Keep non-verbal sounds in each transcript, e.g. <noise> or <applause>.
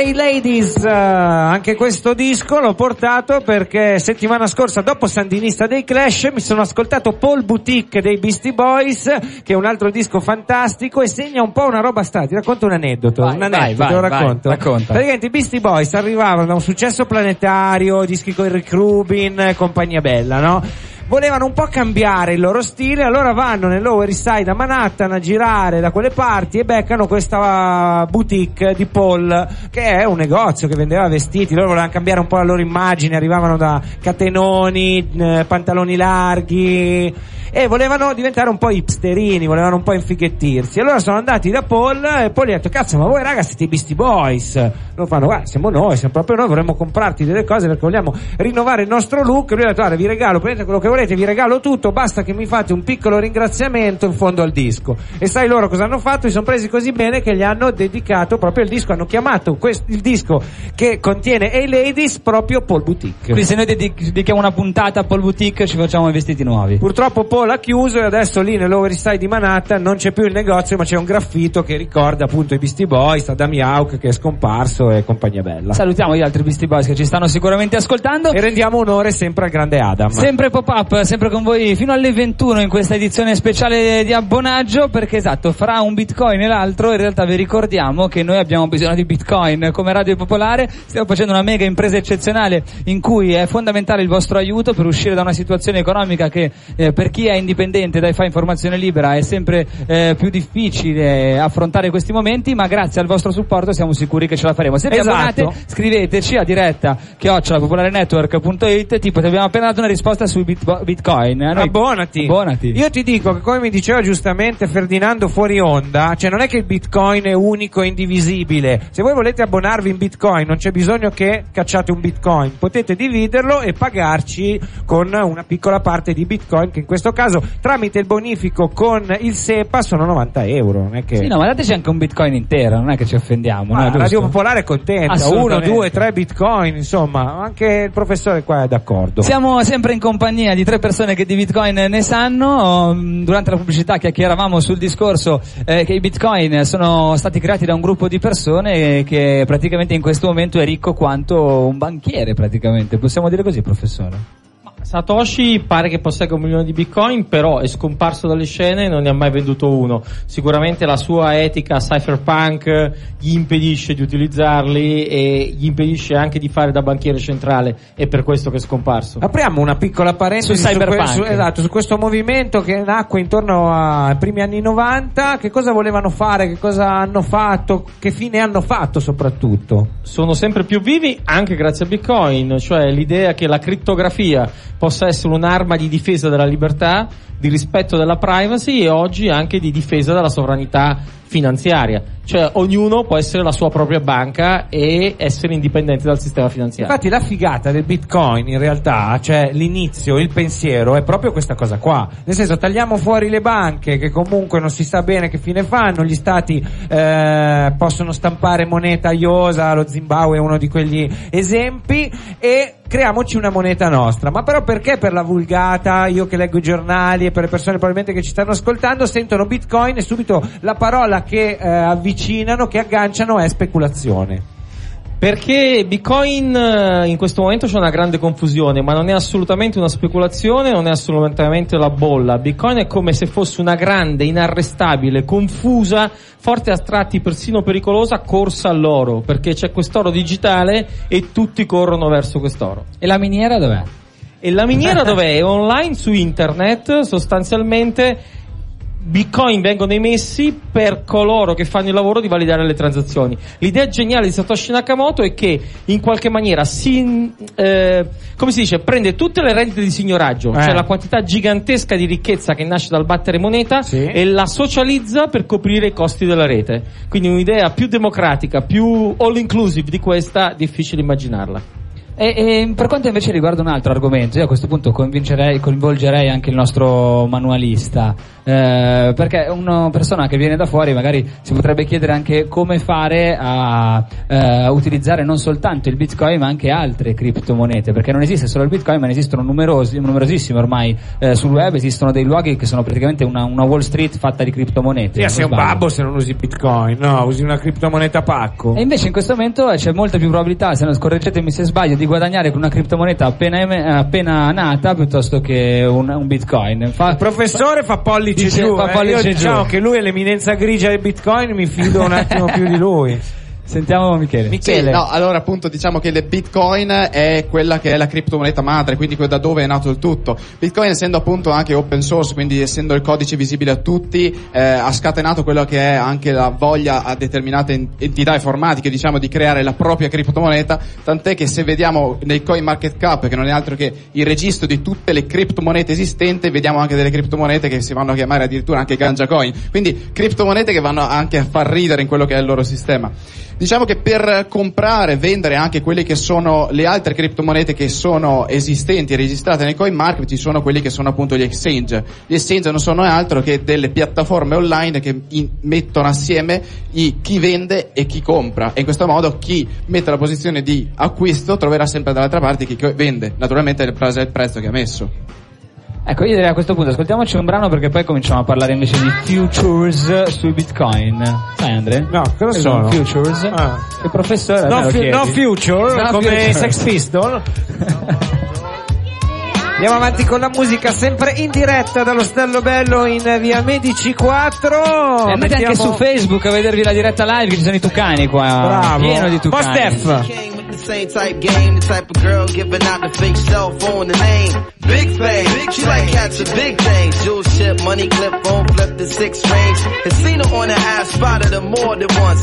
hey Ladies, eh, anche questo disco l'ho portato perché settimana scorsa dopo Sandinista dei Clash mi sono ascoltato Paul Boutique dei Beastie Boys che è un altro disco fantastico e segna un po' una roba strana, ti racconto un aneddoto, Vai, un aneddoto, vai, te lo vai, racconto. racconta. Praticamente i Beastie Boys arrivavano da un successo planetario, dischi con Rick Rubin compagnia bella, no? Volevano un po' cambiare il loro stile, allora vanno nel Lower East Side a Manhattan a girare da quelle parti e beccano questa boutique di Paul, che è un negozio che vendeva vestiti, loro volevano cambiare un po' la loro immagine, arrivavano da catenoni, eh, pantaloni larghi e volevano diventare un po' hipsterini, volevano un po' infighettirsi. Allora sono andati da Paul e Paul gli ha detto, cazzo ma voi ragazzi siete i Beastie Boys? Loro fanno, guarda siamo noi, siamo proprio noi, vorremmo comprarti delle cose perché vogliamo rinnovare il nostro look. Lui ha detto, guarda vi regalo, prendete quello che volete, vi regalo tutto, basta che mi fate un piccolo ringraziamento in fondo al disco. E sai loro cosa hanno fatto? Si sono presi così bene che gli hanno dedicato proprio il disco, hanno chiamato quest- il disco che contiene Hey Ladies proprio Paul Boutique. Quindi se noi dedic- dedichiamo una puntata a Paul Boutique ci facciamo i vestiti nuovi. Purtroppo Paul ha chiuso e adesso lì nell'Over East Side di Manhattan non c'è più il negozio ma c'è un graffito che ricorda appunto i Beastie Boys, Adam Yauch che è scomparso e compagnia bella. Salutiamo gli altri Beastie Boys che ci stanno sicuramente ascoltando. E rendiamo onore sempre al grande Adam. Sempre pop-up, sempre con voi fino alle 21 in questa edizione speciale di abbonaggio perché esatto, fra un bitcoin e l'altro in realtà vi ricordiamo che noi abbiamo bisogno di bitcoin come Radio Popolare, stiamo facendo una mega impresa eccezionale in cui è fondamentale il vostro aiuto per uscire da una situazione economica che eh, per chi è indipendente dai fa informazione libera è sempre eh, più difficile affrontare questi momenti ma grazie al vostro supporto siamo sicuri che ce la faremo. Se vi Esatto. abbonate scriveteci a diretta chiocciolapopolarenetwork.it tipo ti abbiamo appena dato una risposta sui bit- bitcoin noi- Abbonati. abbonati Io ti dico che come mi diceva giustamente Ferdinando fuori onda, cioè non è che il bitcoin è unico e indivisibile. Se voi volete abbonarvi in bitcoin non c'è bisogno che cacciate un bitcoin, potete dividerlo e pagarci con una piccola parte di bitcoin che in questo caso tramite il bonifico con il SEPA sono 90 euro. Non è che... sì no ma dateci anche un bitcoin intero non è che ci offendiamo Ma no, la giusto? Radio Popolare è contenta, uno, due, tre bitcoin, insomma, anche il professore qua è d'accordo. Siamo sempre in compagnia di tre persone che di Bitcoin ne sanno. Mm, Durante la pubblicità chiacchieravamo sul discorso eh, che i Bitcoin sono stati creati da un gruppo di persone che praticamente in questo momento è ricco quanto un banchiere praticamente. Possiamo dire così, professore? Satoshi pare che possegga un milione di bitcoin, però è scomparso dalle scene e non ne ha mai venduto uno. Sicuramente la sua etica cypherpunk gli impedisce di utilizzarli e gli impedisce anche di fare da banchiere centrale. È per questo che è scomparso. Apriamo una piccola parentesi Su Cyberpunk. que- su- esatto, su questo movimento che nacque intorno ai primi anni 90. Che cosa volevano fare? Che cosa hanno fatto? Che fine hanno fatto soprattutto? sono sempre più vivi anche grazie a Bitcoin, cioè l'idea che la crittografia possa essere un'arma di difesa della libertà, di rispetto della privacy e oggi anche di difesa della sovranità finanziaria. Cioè ognuno può essere la sua propria banca e essere indipendente dal sistema finanziario. Infatti la figata del bitcoin in realtà, cioè l'inizio, il pensiero è proprio questa cosa qua. Nel senso tagliamo fuori le banche che comunque non si sa bene che fine fanno, gli stati eh, possono stampare moneta iosa, lo Zimbabwe è uno di quegli esempi e creiamoci una moneta nostra. Ma però perché per la vulgata, io che leggo i giornali e per le persone probabilmente che ci stanno ascoltando sentono bitcoin e subito la parola che eh, avvicinano, che agganciano è speculazione. Perché Bitcoin eh, in questo momento c'è una grande confusione, ma non è assolutamente una speculazione, non è assolutamente la bolla. Bitcoin è come se fosse una grande, inarrestabile, confusa, forte a tratti persino pericolosa corsa all'oro, perché c'è quest'oro digitale e tutti corrono verso quest'oro. E la miniera dov'è? E la miniera <laughs> dov'è? È online su internet, sostanzialmente Bitcoin vengono emessi per coloro che fanno il lavoro di validare le transazioni. L'idea geniale di Satoshi Nakamoto è che in qualche maniera si, eh, come si dice, prende tutte le rendite di signoraggio, Eh. cioè la quantità gigantesca di ricchezza che nasce dal battere moneta Sì. e la socializza per coprire i costi della rete. Quindi un'idea più democratica, più all inclusive di questa, difficile immaginarla. E, e per quanto invece riguarda un altro argomento, io a questo punto convincerei- coinvolgerei anche il nostro manualista, eh, perché una persona che viene da fuori magari si potrebbe chiedere anche come fare a eh, utilizzare non soltanto il bitcoin ma anche altre criptomonete, perché non esiste solo il bitcoin ma ne esistono numerosi, numerosissime ormai eh, sul web, esistono dei luoghi che sono praticamente una, una Wall Street fatta di criptomonete. Sì, sei un babbo se non usi bitcoin, no, usi una criptomoneta pacco. E invece in questo momento c'è molta più probabilità, se non correggetemi se sbaglio, di guadagnare con una criptomoneta appena, appena nata piuttosto che un, un bitcoin. Fa- Il professore fa pollice Dice- giù, eh. Io giù. diciamo che lui è l'eminenza grigia del bitcoin, mi fido un attimo più di lui. <laughs> Sentiamo Michele. Sì, Michele. no, allora appunto diciamo che il Bitcoin è quella che è la criptomoneta madre, quindi da dove è nato il tutto. Bitcoin essendo appunto anche open source, quindi essendo il codice visibile a tutti, eh, ha scatenato quello che è anche la voglia a determinate en- entità informatiche, diciamo, di creare la propria criptomoneta, tant'è che se vediamo nei coin market cap, che non è altro che il registro di tutte le criptomonete esistenti, vediamo anche delle criptomonete che si vanno a chiamare addirittura anche ganja coin. Quindi criptomonete che vanno anche a far ridere in quello che è il loro sistema. Diciamo che per comprare, vendere anche quelle che sono le altre criptomonete che sono esistenti e registrate nei coin market, ci sono quelli che sono appunto gli exchange. Gli exchange non sono altro che delle piattaforme online che in- mettono assieme i- chi vende e chi compra. E in questo modo chi mette la posizione di acquisto troverà sempre dall'altra parte chi vende. Naturalmente il prezzo che ha messo. Ecco, io direi a questo punto ascoltiamoci un brano perché poi cominciamo a parlare invece di futures sui bitcoin. Sai Andre? No, cosa sono? Futures? Ah. Che professore? No, chiedi? no future, No come future. Sex Pistol. <laughs> Andiamo avanti con la musica, sempre in diretta dallo Stello Bello in via Medici 4. E andate anche su Facebook a vedervi la diretta live, che ci sono i tucani qua. Bravo. Pieno di tucani. With the same type game, the type of girl giving out the fake cell phone, the name. Big fame, she like catching big things. Jewel ship, money clip, phone flip the six range. And seen her on the ass, spotted her more than once.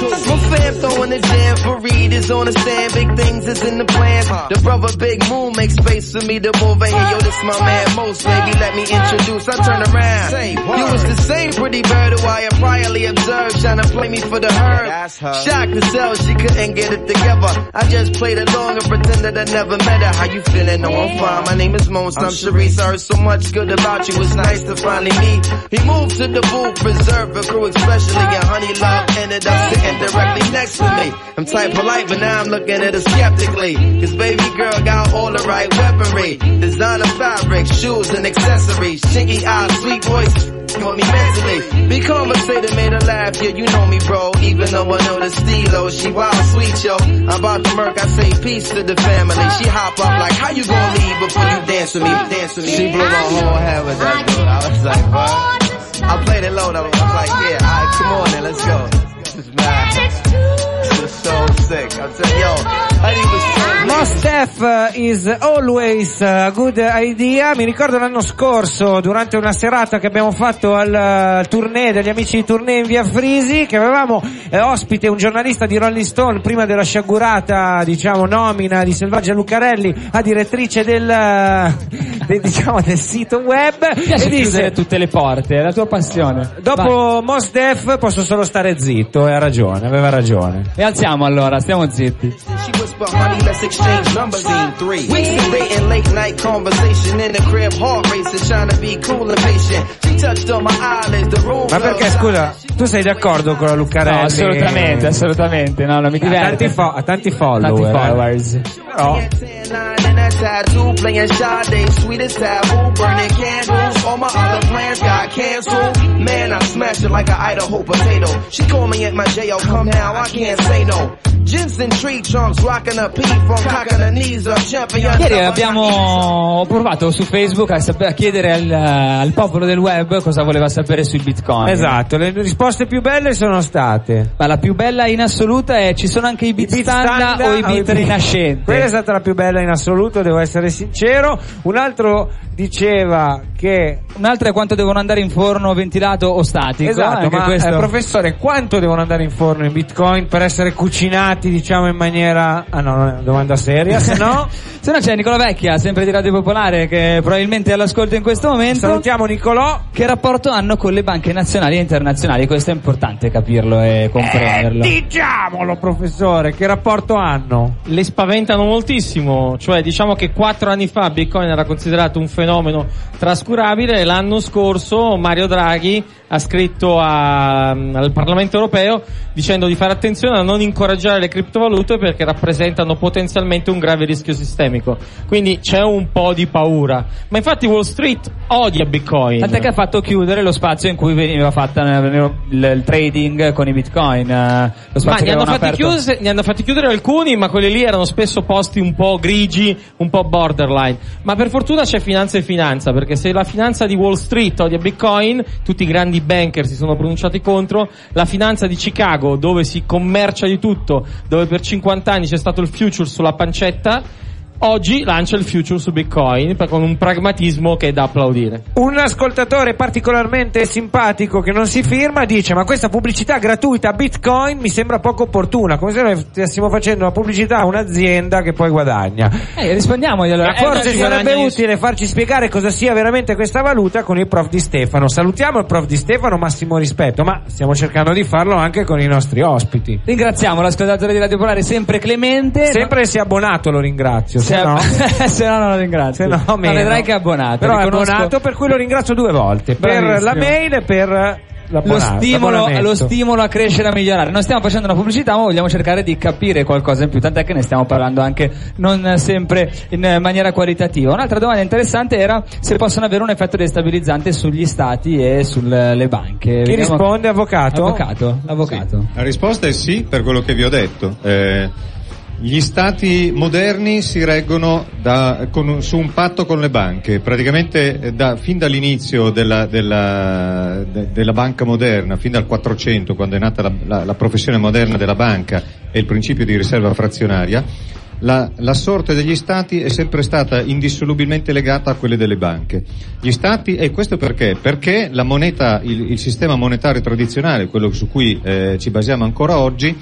My fam throwing the jam for Reed is on the stand. Big things is in the plans. The brother Big Moon makes space for me to move in here. Yo, this my man Most, baby. Let me introduce. I turn around. You was the Same pretty bird who I had priorly observed, trying to play me for the herd. Shocked to tell she couldn't get it together. I just played along and pretended I never met her. How you feeling? No, I'm fine. My name is Mons. I'm Sharice. I heard so much good about you. It's nice to finally meet. He moved to the booth, preserve a crew especially. And honey love ended up sitting directly next to me. I'm type polite, but now I'm looking at her skeptically. Cause baby girl got all the right weaponry. Designer fabric, shoes and accessories. Chinky eyes, sweet voice. Want me mentally. Be conversated, made her laugh. Yeah, you know me, bro. Even though I know the steelo, she wild sweet, yo. I'm about to murk, I say peace to the family. She hop up like, how you gonna leave before you dance with me? Dance with me. She blew my whole head with that dude. I was like, what? I played it low though. I was like, yeah, alright, come on then, let's go. Is mad. This is so sick. I'm telling yo, Honey was so Mos Def uh, is always a good idea. Mi ricordo l'anno scorso, durante una serata che abbiamo fatto al uh, tournée degli amici di tournée in via Frisi, che avevamo eh, ospite un giornalista di Rolling Stone prima della sciagurata, diciamo, nomina di Selvaggia Lucarelli a direttrice del, uh, del, diciamo, del sito web. Mi piace e disse, tutte le porte, è la tua passione. Dopo Mos Def posso solo stare zitto, e ha ragione, aveva ragione. E alziamo allora, stiamo zitti. She whisper, honey, let's exchange numbers. Scene three. Weeks of dating, late night conversation in the crib, heart racing, trying to be cool and patient. She touched on my eyelids, the room. Ma perché scusa, tu sei d'accordo con la Lucarelli? No, assolutamente, assolutamente, no, non mi Ha tanti, diverte. fo- ha tanti follower. Tanti eh. followers. Però, 10, 9 and that tattoo, playing Sade, sweet as taboo, burning candles. All my other plans got canceled. Man, I smashed it like an Idaho potato. She called me at my jail, come now, I can't say no. Ieri abbiamo provato su Facebook a, sap- a chiedere al, al popolo del web cosa voleva sapere sui bitcoin. esatto, le risposte più belle sono state Ma la più bella in assoluta è ci sono anche i bit, Bit standard standard o i bit rinascenti. Quella è stata la più bella in assoluto, devo essere sincero. Un altro diceva che Un altro è quanto devono andare in forno ventilato o statico. Esatto, anche ma questo. eh, professore, quanto devono andare in forno in bitcoin per essere cucinati, diciamo, in maniera... Ah no, non è una domanda seria, se no... <laughs> Se no c'è Nicola Vecchia, sempre di Radio Popolare, che probabilmente è all'ascolto in questo momento. Salutiamo Nicolò. Che rapporto hanno con le banche nazionali e internazionali? Questo è importante capirlo e comprenderlo. Eh, diciamolo, professore, che rapporto hanno? le spaventano moltissimo, cioè diciamo che quattro anni fa Bitcoin era considerato un fenomeno trascurabile e l'anno scorso Mario Draghi ha scritto a- al Parlamento europeo dicendo di fare attenzione a non incoraggiare le criptovalute perché rappresentano potenzialmente un grave rischio sistemico. Quindi c'è un po' di paura. Ma infatti Wall Street odia Bitcoin. Tant'è che ha fatto chiudere lo spazio in cui veniva fatta il, trading con i bitcoin. eh, Lo spazio Ma ne hanno, fatti chiuse- ne hanno fatti chiudere alcuni, ma quelli lì erano spesso posti un po' grigi, un po' borderline. Ma per fortuna c'è finanza e finanza, perché se la finanza di Wall Street odia Bitcoin, tutti i grandi banker si sono pronunciati contro, la finanza di Chicago, dove si commercia di tutto, dove per 50 anni c'è stato il future sulla pancetta, oggi lancia il future su Bitcoin, con un pragmatismo che è da applaudire. Un ascoltatore particolarmente simpatico che non si firma dice ma questa pubblicità gratuita a Bitcoin mi sembra poco opportuna, come se noi stessimo facendo una pubblicità a un'azienda che poi guadagna. Eh, rispondiamogli allora. Ma Eh, Forse sarebbe utile farci spiegare cosa sia veramente questa valuta con il prof di Stefano. Salutiamo il prof di Stefano, massimo rispetto, ma stiamo cercando di farlo anche con i nostri ospiti. Ringraziamo l'ascoltatore di Radio Popolare, sempre Clemente. Sempre se è abbonato lo ringrazio, se, no... <laughs> se no non lo ringrazio. Se no, Ma meno. vedrai che è abbonato. Però è riconosco abbonato, per cui lo ringrazio due volte. Per Bravissimo. la mail e per lo stimolo, lo stimolo a crescere, a migliorare. Non stiamo facendo una pubblicità, ma vogliamo cercare di capire qualcosa in più, tant'è che ne stiamo parlando anche non sempre in maniera qualitativa. Un'altra domanda interessante era se possono avere un effetto destabilizzante sugli stati e sulle banche. Chi Vediamo- risponde, avvocato? Avvocato, avvocato. La risposta è sì, per quello che vi ho detto. Eh, gli stati moderni si reggono da- con- su un patto con le banche, praticamente eh, da- fin dall'inizio della, della- de- della banca moderna, fin dal 400, quando è nata la, la- la professione moderna della banca e il principio di riserva frazionaria, la, la sorte degli stati è sempre stata indissolubilmente legata a quelle delle banche. Gli stati, e questo perché? Perché la moneta, il, il sistema monetario tradizionale, quello su cui eh, ci basiamo ancora oggi,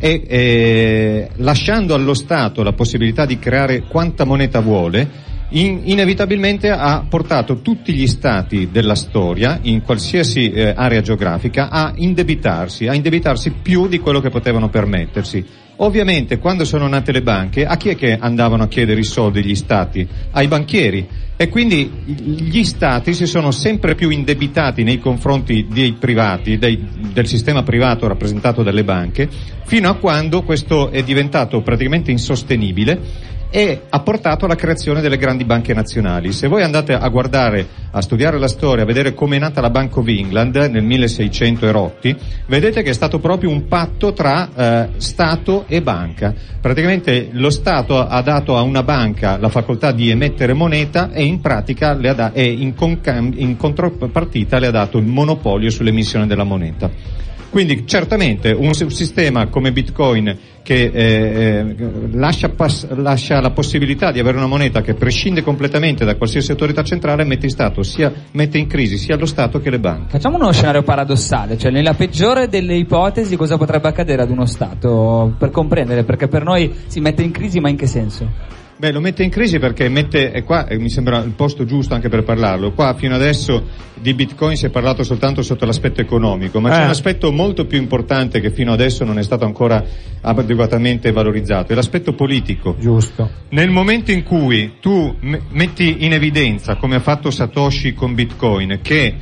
e eh, lasciando allo Stato la possibilità di creare quanta moneta vuole, in- inevitabilmente ha portato tutti gli stati della storia, in qualsiasi eh, area geografica, a indebitarsi, a indebitarsi più di quello che potevano permettersi. Ovviamente quando sono nate le banche, a chi è che andavano a chiedere i soldi gli stati? Ai banchieri. E quindi gli stati si sono sempre più indebitati nei confronti dei privati, dei- del sistema privato rappresentato dalle banche, fino a quando questo è diventato praticamente insostenibile e ha portato alla creazione delle grandi banche nazionali. Se voi andate a guardare, a studiare la storia, a vedere come è nata la Bank of England nel 1600 e rotti, vedete che è stato proprio un patto tra eh, Stato e banca. Praticamente lo Stato ha dato a una banca la facoltà di emettere moneta e in pratica le ha da- e in, concam- in contropartita le ha dato il monopolio sull'emissione della moneta. Quindi certamente un sistema come Bitcoin che eh, eh, lascia, lascia la possibilità di avere una moneta che prescinde completamente da qualsiasi autorità centrale mette in, stato sia, mette in crisi sia lo Stato che le banche. Facciamo uno scenario paradossale, cioè nella peggiore delle ipotesi cosa potrebbe accadere ad uno Stato per comprendere, perché per noi si mette in crisi ma in che senso? Beh, lo mette in crisi perché mette, e qua eh, mi sembra il posto giusto anche per parlarlo, qua fino adesso di Bitcoin si è parlato soltanto sotto l'aspetto economico, ma c'è Eh. un aspetto molto più importante che fino adesso non è stato ancora adeguatamente valorizzato, è l'aspetto politico. Giusto. Nel momento in cui tu me- metti in evidenza, come ha fatto Satoshi con Bitcoin, che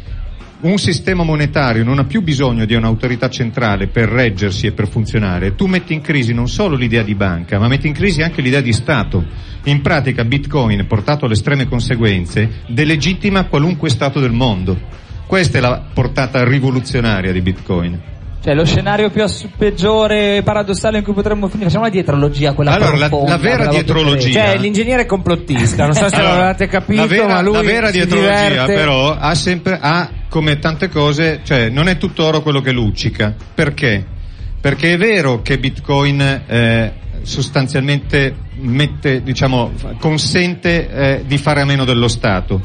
un sistema monetario non ha più bisogno di un'autorità centrale per reggersi e per funzionare, tu metti in crisi non solo l'idea di banca, ma metti in crisi anche l'idea di Stato. In pratica Bitcoin, portato alle estreme conseguenze, delegittima qualunque Stato del mondo. Questa è la portata rivoluzionaria di Bitcoin. Cioè lo scenario più ass- peggiore, paradossale in cui potremmo finire, facciamo la dietrologia, quella Allora, la- la vera dietrologia- Cioè, l'ingegnere complottista, non so se Allora, l'avete capito, la vera, ma lui la vera dietrologia diverte. però ha sempre, ha come tante cose, cioè non è tutto oro quello che luccica. Perché? Perché è vero che Bitcoin eh, sostanzialmente mette, diciamo, consente eh, di fare a meno dello Stato.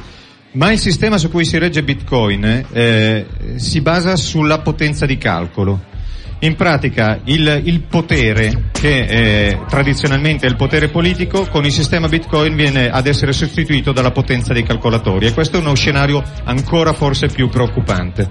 Ma il sistema su cui si regge Bitcoin eh, si basa sulla potenza di calcolo. In pratica il, il potere, che eh, tradizionalmente è il potere politico, con il sistema Bitcoin viene ad essere sostituito dalla potenza dei calcolatori e questo è uno scenario ancora forse più preoccupante.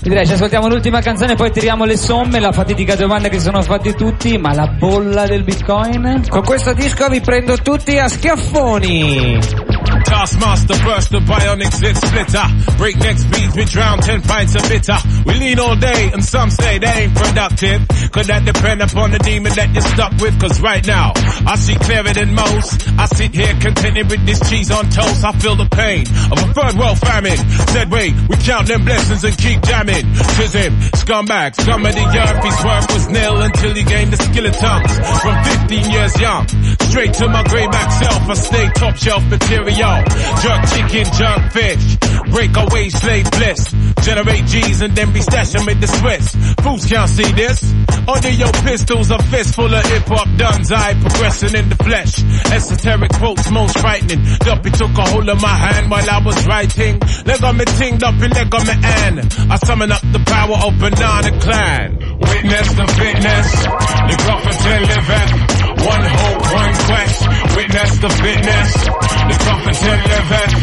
Direi ci ascoltiamo l'ultima canzone, poi tiriamo le somme, la fatidica domanda che si sono fatti tutti, ma la bolla del bitcoin? Con questo disco vi prendo tutti a schiaffoni. Taskmaster burst the bionic zit splitter. Breakneck speeds, we drown 10 pints of bitter. We lean all day and some say they ain't productive. Could that depend upon the demon that you're stuck with? Cause right now, I see clearer than most. I sit here contented with this cheese on toast. I feel the pain of a third world famine. Said wait, we count them blessings and keep jamming. Him, scumbag, scum of the earth. His worth was nil until he gained the skill of tongues. From 15 years young, straight to my greyback self. I stay top shelf material. Jerk chicken, jerk fish. Break away slave bliss. Generate G's and then be stashing with the Swiss. Fools can't see this. Under your pistols, a fist full of hip hop duns. I progressing in the flesh. Esoteric quotes most frightening. Duppy took a hold of my hand while I was writing. Leg on me ting, Duppy leg on me and I summon up the power of Banana Clan. Witness the fitness. The prophet liveth. One hope, one quest. Witness the fitness. The prophet liveth.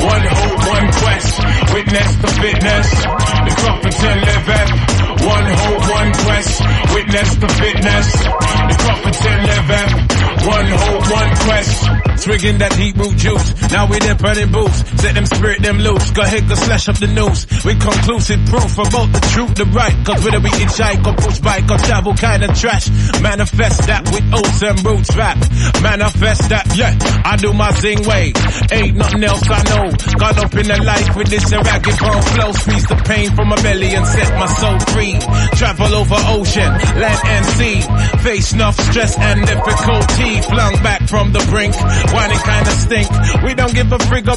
One hope, one quest. Witness the fitness. The prophet liveth. One hope, one quest. Witness the fitness. The prophet liveth. One hope, one quest. Swigging that deep root juice. Now we there burning boots. Set them spirit them loose. Go ahead, go slash up the news. We conclusive proof about the truth, the right. Cause whether we hitchhike or push bike or travel kind of trash. Manifest that with oats and roots rap. Manifest that, yeah. I do my zing way. Ain't nothing else I know. Got up in the life with this ragged bone flow. Squeeze the pain from my belly and set my soul free. Travel over ocean, land and sea. Face enough stress and difficulty. Flung back from the brink. Why Whining kinda stink. We don't give a frig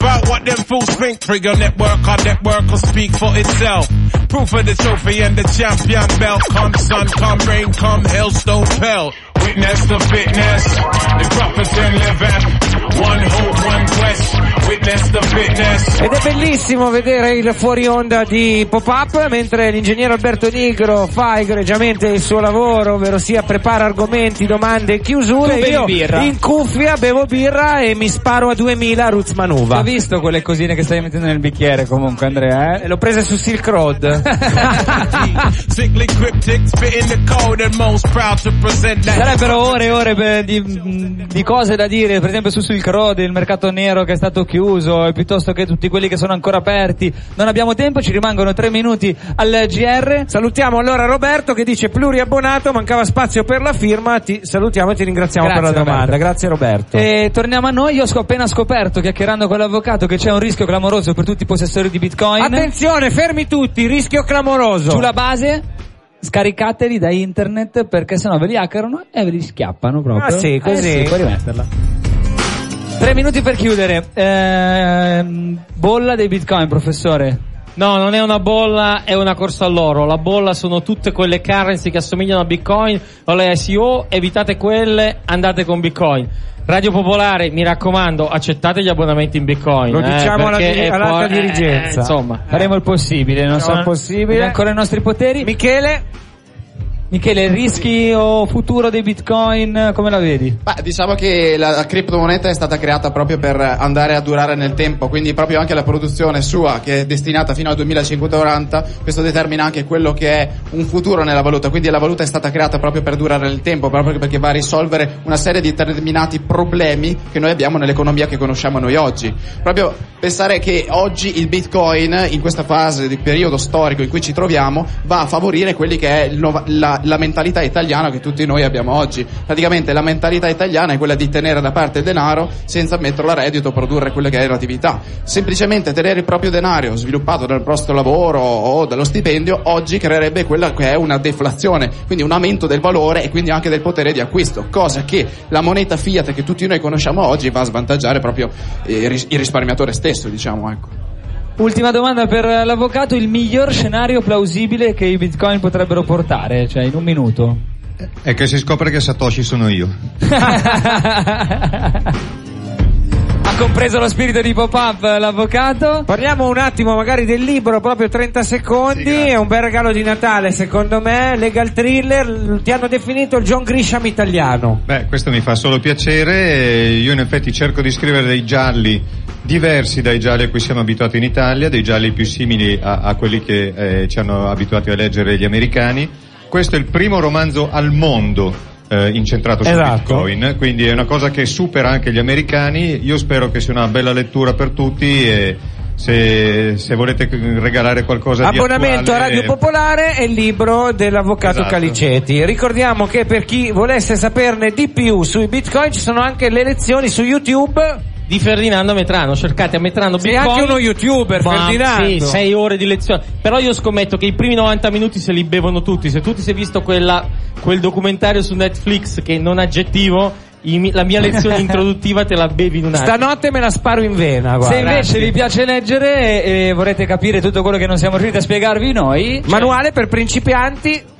about what them fools think. Trigger network, our network will speak for itself. Proof of the trophy and the champion belt. Come sun, come rain, come hailstone pelt. Witness the fitness, the prophets in living. One hope, one quest. Witness the fitness. Ed è bellissimo vedere il fuori onda di Pop-Up mentre l'ingegnere Alberto Nigro fa egregiamente il suo lavoro, ovvero sia prepara argomenti, domande e chiusure. Io birra. in cuffia bevo birra e mi sparo a 2000 Ruz Manuva. Ho visto quelle cosine che stai mettendo nel bicchiere comunque Andrea, eh? L'ho presa su Silk Road. <laughs> Sarebbero ore e ore per- di, di cose da dire, per esempio su Silk Road, il mercato nero che è stato chiuso, e piuttosto che tutti quelli che sono ancora aperti. Non abbiamo tempo, ci rimangono tre minuti al GR. Salutiamo allora Roberto che dice pluriabbonato, mancava spazio per la firma, ti salutiamo e ti ringraziamo Grazie, per la domanda. Roberto. Grazie Roberto. E torniamo a noi, io ho appena scoperto, chiacchierando con l'avvocato, che c'è un rischio clamoroso per tutti i possessori di Bitcoin. Attenzione, fermi tutti, rischio clamoroso. Sulla base, scaricateli da internet perché sennò ve li hackerano e ve li schiappano proprio. Ah, sì, così. Eh sì, puoi rimetterla. Tre minuti per chiudere. Ehm, bolla dei Bitcoin, professore. No, non è una bolla, è una corsa all'oro. La bolla sono tutte quelle currency che assomigliano a Bitcoin o le ICO, evitate quelle, andate con Bitcoin. Radio Popolare, mi raccomando, accettate gli abbonamenti in Bitcoin. Lo eh, diciamo alla di- è all'alta poi- eh, dirigenza. insomma, Faremo il possibile, non il possibile. ancora i nostri poteri. Michele? Michele, rischi o futuro dei Bitcoin, come la vedi? Beh, diciamo che la, la criptomoneta è stata creata proprio per andare a durare nel tempo, quindi proprio anche la produzione sua che è destinata fino al 2540, questo determina anche quello che è un futuro nella valuta, quindi la valuta è stata creata proprio per durare nel tempo, proprio perché va a risolvere una serie di determinati problemi che noi abbiamo nell'economia che conosciamo noi oggi. Proprio pensare che oggi il Bitcoin, in questa fase di periodo storico in cui ci troviamo, va a favorire quelli che è il nova- la, mentalità italiana che tutti noi abbiamo oggi. Praticamente la mentalità italiana è quella di tenere da parte il denaro senza metterlo a reddito, produrre quelle che è l'attività. Semplicemente tenere il proprio denaro sviluppato dal vostro lavoro o dallo stipendio oggi creerebbe quella che è una deflazione, quindi un aumento del valore e quindi anche del potere di acquisto, cosa che la moneta fiat che tutti noi conosciamo oggi va a svantaggiare proprio eh, il risparmiatore stesso, diciamo, ecco. Ultima domanda per l'avvocato, il miglior scenario plausibile che i Bitcoin potrebbero portare, cioè in un minuto. È che si scopre che Satoshi sono io. <laughs> compreso lo spirito di pop-up l'avvocato. Parliamo un attimo magari del libro, proprio 30 secondi, Sì, è un bel regalo di Natale secondo me, Legal Thriller, ti hanno definito il John Grisham italiano. Beh, questo mi fa solo piacere. Io in effetti cerco di scrivere dei gialli diversi dai gialli a cui siamo abituati in Italia, dei gialli più simili a, a quelli che eh, ci hanno abituati a leggere gli americani. Questo è il primo romanzo al mondo eh, incentrato su Esatto. Bitcoin, quindi è una cosa che supera anche gli americani. Io spero che sia una bella lettura per tutti e se, se volete regalare qualcosa di Abbonamento a attuale- Radio Popolare e il libro dell'avvocato Esatto. Caliceti. Ricordiamo che per chi volesse saperne di più sui bitcoin ci sono anche le lezioni su YouTube. Di Ferdinando Metrano, cercate a Metrano Sei Bitcoin. anche uno youtuber, Ma Ferdinando. Sì, 6 ore di lezione. Però io scommetto che i primi 90 minuti se li bevono tutti. Se tu ti sei visto quella, quel documentario su Netflix che non aggettivo, la mia lezione <laughs> introduttiva te la bevi in un attimo. Stanotte me la sparo in vena, guarda. Se invece vi piace leggere e, e vorrete capire tutto quello che non siamo riusciti a spiegarvi noi, Manuale per principianti.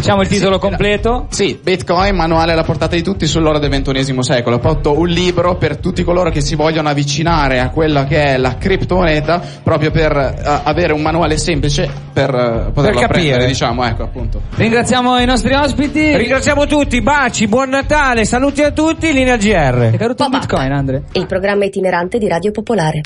Diciamo il titolo completo. Sì, Bitcoin, manuale alla portata di tutti sull'ora del ventunesimo secolo. Ho fatto un libro per tutti coloro che si vogliono avvicinare a quella che è la criptomoneta, proprio per eh, avere un manuale semplice per eh, poterlo capire. apprendere, diciamo, ecco, appunto. Ringraziamo i nostri ospiti. Ringraziamo tutti, baci, buon Natale, saluti a tutti, linea GR. È caduto bitcoin, Andre. Il programma itinerante di Radio Popolare.